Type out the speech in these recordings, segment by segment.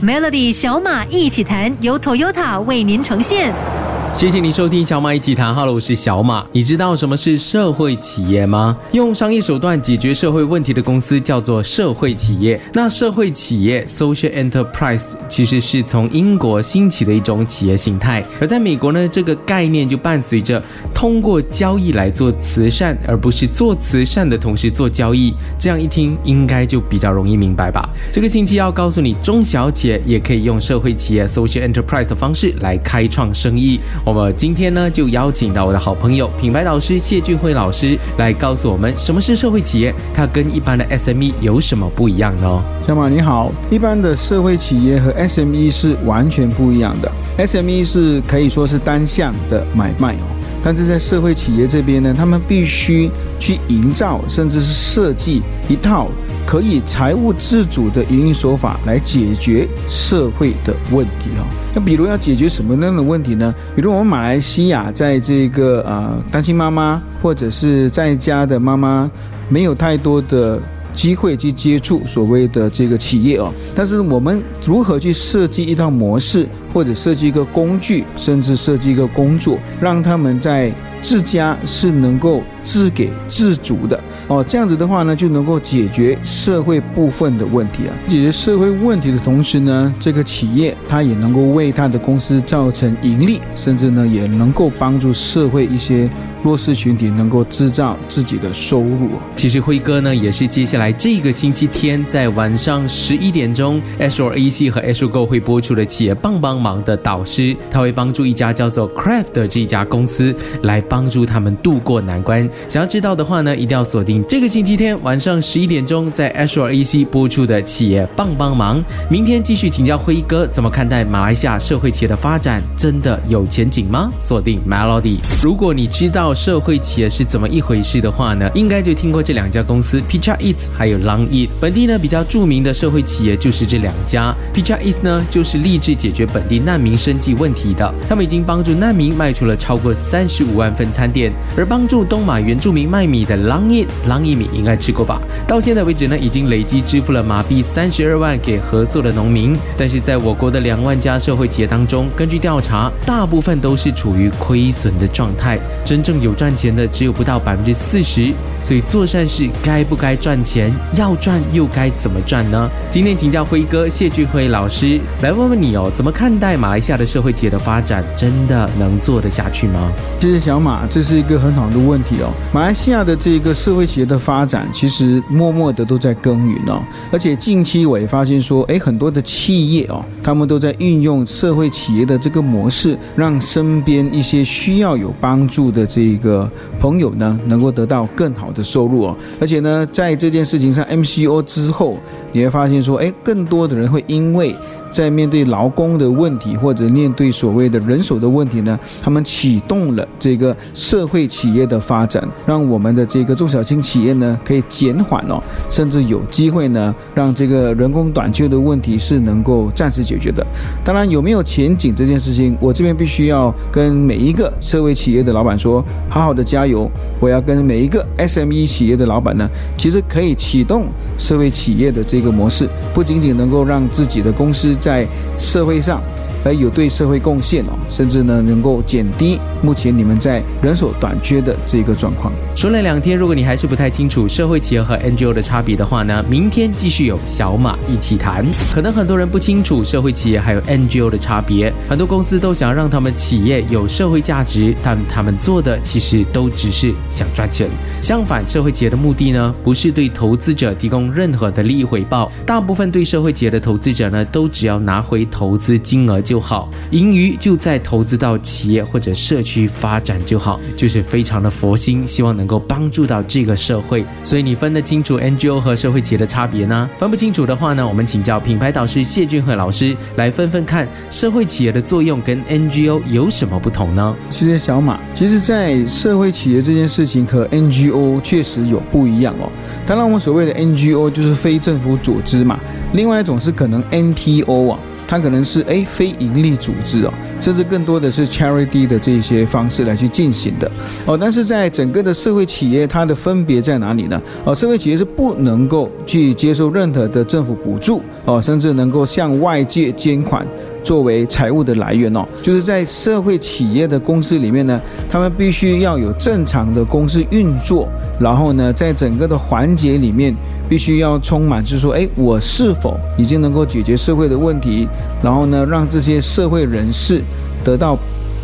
Melody 小马一起弹，由 Toyota 为您呈现。谢谢你收听小马一起谈。好了我是小马。你知道什么是社会企业吗？用商业手段解决社会问题的公司叫做社会企业。那社会企业 （social enterprise） 其实是从英国兴起的一种企业形态，而在美国呢，这个概念就伴随着通过交易来做慈善，而不是做慈善的同时做交易。这样一听，应该就比较容易明白吧？这个星期要告诉你，中小企业也可以用社会企业 （social enterprise） 的方式来开创生意。我们今天呢，就邀请到我的好朋友品牌导师谢俊辉老师来告诉我们什么是社会企业，它跟一般的 SME 有什么不一样呢？小马你好，一般的社会企业和 SME 是完全不一样的。SME 是可以说是单向的买卖哦，但是在社会企业这边呢，他们必须去营造甚至是设计一套。可以财务自主的营运手法来解决社会的问题哈。那比如要解决什么样的问题呢？比如我们马来西亚在这个呃单亲妈妈或者是在家的妈妈，没有太多的机会去接触所谓的这个企业哦。但是我们如何去设计一套模式，或者设计一个工具，甚至设计一个工作，让他们在自家是能够自给自足的。哦，这样子的话呢，就能够解决社会部分的问题啊。解决社会问题的同时呢，这个企业它也能够为它的公司造成盈利，甚至呢，也能够帮助社会一些。弱势群体能够制造自己的收入。其实辉哥呢，也是接下来这个星期天在晚上十一点钟，Sorac 和 Azure Go 会播出的企业棒棒帮忙的导师，他会帮助一家叫做 Craft 的这家公司来帮助他们度过难关。想要知道的话呢，一定要锁定这个星期天晚上十一点钟在 Azure AC 播出的企业帮帮忙。明天继续请教辉哥怎么看待马来西亚社会企业的发展，真的有前景吗？锁定 Melody。如果你知道。社会企业是怎么一回事的话呢？应该就听过这两家公司 p i c h a e t 还有 Long Eat。本地呢比较著名的社会企业就是这两家。p i c h a e t 呢就是立志解决本地难民生计问题的，他们已经帮助难民卖出了超过三十五万份餐点。而帮助东马原住民卖米的 Long Eat，Long Eat 米应该吃过吧？到现在为止呢，已经累计支付了马币三十二万给合作的农民。但是在我国的两万家社会企业当中，根据调查，大部分都是处于亏损的状态，真正。有赚钱的只有不到百分之四十，所以做善事该不该赚钱？要赚又该怎么赚呢？今天请教辉哥谢俊辉老师来问问你哦，怎么看待马来西亚的社会企业的发展？真的能做得下去吗？谢谢小马，这是一个很好的问题哦。马来西亚的这个社会企业的发展，其实默默的都在耕耘哦。而且近期我也发现说，哎，很多的企业哦，他们都在运用社会企业的这个模式，让身边一些需要有帮助的这。个朋友呢，能够得到更好的收入哦，而且呢，在这件事情上，MCO 之后，你会发现说，哎，更多的人会因为。在面对劳工的问题，或者面对所谓的人手的问题呢，他们启动了这个社会企业的发展，让我们的这个中小型企业呢可以减缓哦，甚至有机会呢，让这个人工短缺的问题是能够暂时解决的。当然，有没有前景这件事情，我这边必须要跟每一个社会企业的老板说，好好的加油。我要跟每一个 SME 企业的老板呢，其实可以启动社会企业的这个模式，不仅仅能够让自己的公司。在社会上。而有对社会贡献哦，甚至呢能够减低目前你们在人手短缺的这个状况。说了两天，如果你还是不太清楚社会企业和 NGO 的差别的话呢，明天继续有小马一起谈。可能很多人不清楚社会企业还有 NGO 的差别，很多公司都想让他们企业有社会价值，但他们做的其实都只是想赚钱。相反，社会企业的目的呢，不是对投资者提供任何的利益回报，大部分对社会企业的投资者呢，都只要拿回投资金额。就好，盈余就在投资到企业或者社区发展就好，就是非常的佛心，希望能够帮助到这个社会。所以你分得清楚 NGO 和社会企业的差别呢？分不清楚的话呢，我们请教品牌导师谢俊和老师来分分看，社会企业的作用跟 NGO 有什么不同呢？谢谢小马。其实，在社会企业这件事情和 NGO 确实有不一样哦。当然，我们所谓的 NGO 就是非政府组织嘛，另外一种是可能 NPO 啊。它可能是诶非盈利组织哦，甚至更多的是 charity 的这些方式来去进行的哦。但是在整个的社会企业，它的分别在哪里呢？哦，社会企业是不能够去接受任何的政府补助哦，甚至能够向外界捐款。作为财务的来源哦，就是在社会企业的公司里面呢，他们必须要有正常的公司运作，然后呢，在整个的环节里面，必须要充满，就是说，哎，我是否已经能够解决社会的问题，然后呢，让这些社会人士得到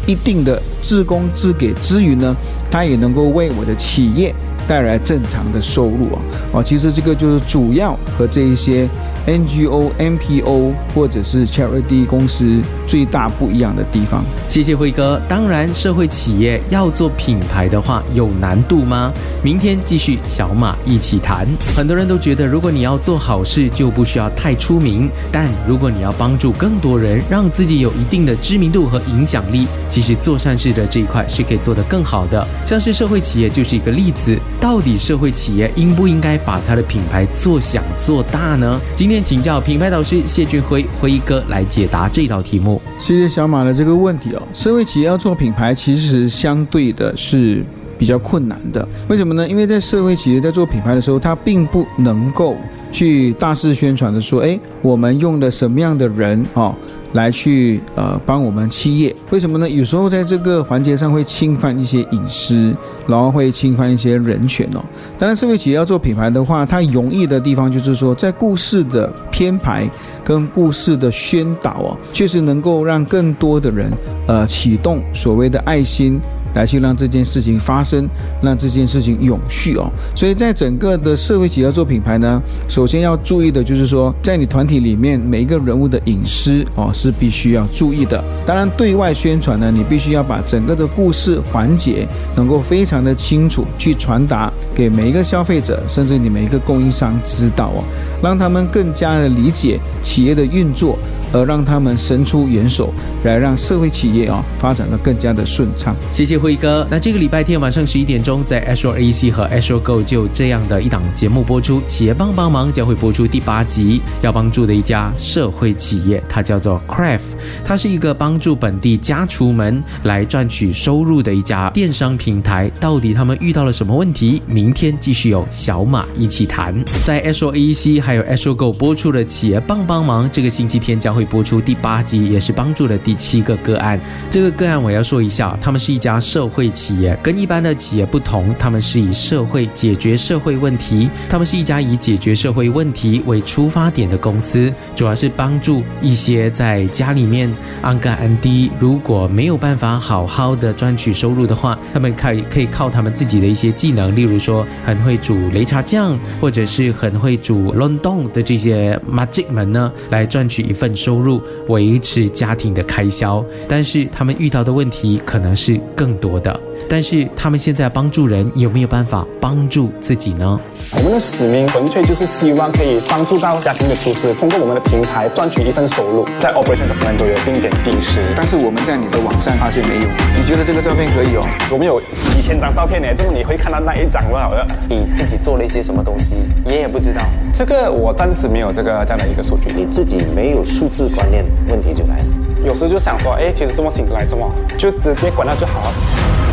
一定的自供自给之余呢，他也能够为我的企业带来正常的收入啊，哦，其实这个就是主要和这一些。NGO、NPO 或者是 Charity 公司最大不一样的地方。谢谢辉哥。当然，社会企业要做品牌的话，有难度吗？明天继续小马一起谈。很多人都觉得，如果你要做好事，就不需要太出名；但如果你要帮助更多人，让自己有一定的知名度和影响力，其实做善事的这一块是可以做得更好的。像是社会企业就是一个例子。到底社会企业应不应该把它的品牌做响做大呢？今天。天请教品牌导师谢俊辉辉哥来解答这道题目。谢谢小马的这个问题哦。社会企业要做品牌，其实相对的是比较困难的。为什么呢？因为在社会企业在做品牌的时候，它并不能够去大肆宣传的说，哎，我们用的什么样的人啊？来去呃帮我们企业，为什么呢？有时候在这个环节上会侵犯一些隐私，然后会侵犯一些人权哦。当然，社会企业要做品牌的话，它容易的地方就是说，在故事的编排跟故事的宣导哦，确实能够让更多的人呃启动所谓的爱心。来去让这件事情发生，让这件事情永续哦。所以在整个的社会企业做品牌呢，首先要注意的就是说，在你团体里面每一个人物的隐私哦是必须要注意的。当然，对外宣传呢，你必须要把整个的故事环节能够非常的清楚去传达给每一个消费者，甚至你每一个供应商知道哦，让他们更加的理解企业的运作。而让他们伸出援手，来让社会企业啊发展的更加的顺畅。谢谢辉哥。那这个礼拜天晚上十一点钟，在 Azure AC 和 Azure Go 就这样的一档节目播出。企业帮帮忙将会播出第八集，要帮助的一家社会企业，它叫做 Craft，它是一个帮助本地家厨们来赚取收入的一家电商平台。到底他们遇到了什么问题？明天继续有小马一起谈。在 Azure AC 还有 Azure Go 播出的企业帮帮忙，这个星期天将会。播出第八集，也是帮助了第七个个案。这个个案我要说一下，他们是一家社会企业，跟一般的企业不同，他们是以社会解决社会问题。他们是一家以解决社会问题为出发点的公司，主要是帮助一些在家里面安干安低，如果没有办法好好的赚取收入的话，他们可以可以靠他们自己的一些技能，例如说很会煮擂茶酱，或者是很会煮乱动的这些 magic 们呢，来赚取一份收。入维持家庭的开销，但是他们遇到的问题可能是更多的。但是他们现在帮助人，有没有办法帮助自己呢？我们的使命纯粹就是希望可以帮助到家庭的厨师，通过我们的平台赚取一份收入。在 operation 的方都有定点定时，但是我们在你的网站发现没有。你觉得这个照片可以哦？我们有几千张照片呢，这么你会看到那一张吗？你自己做了一些什么东西，爷也不知道。这个我暂时没有这个这样的一个数据。你自己没有数字观念，问题就来了。有时候就想说，哎，其实这么醒来，这么就直接管它就好了。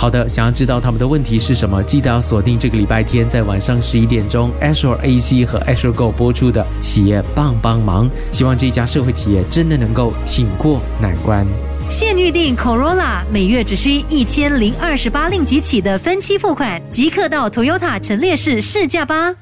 好的，想要知道他们的问题是什么，记得要锁定这个礼拜天在晚上十一点钟，Azure AC 和 Azure Go 播出的企业帮帮忙。希望这一家社会企业真的能够挺过难关。现预定 Corolla，每月只需一千零二十八令吉起的分期付款，即刻到 Toyota 陈列室试驾吧。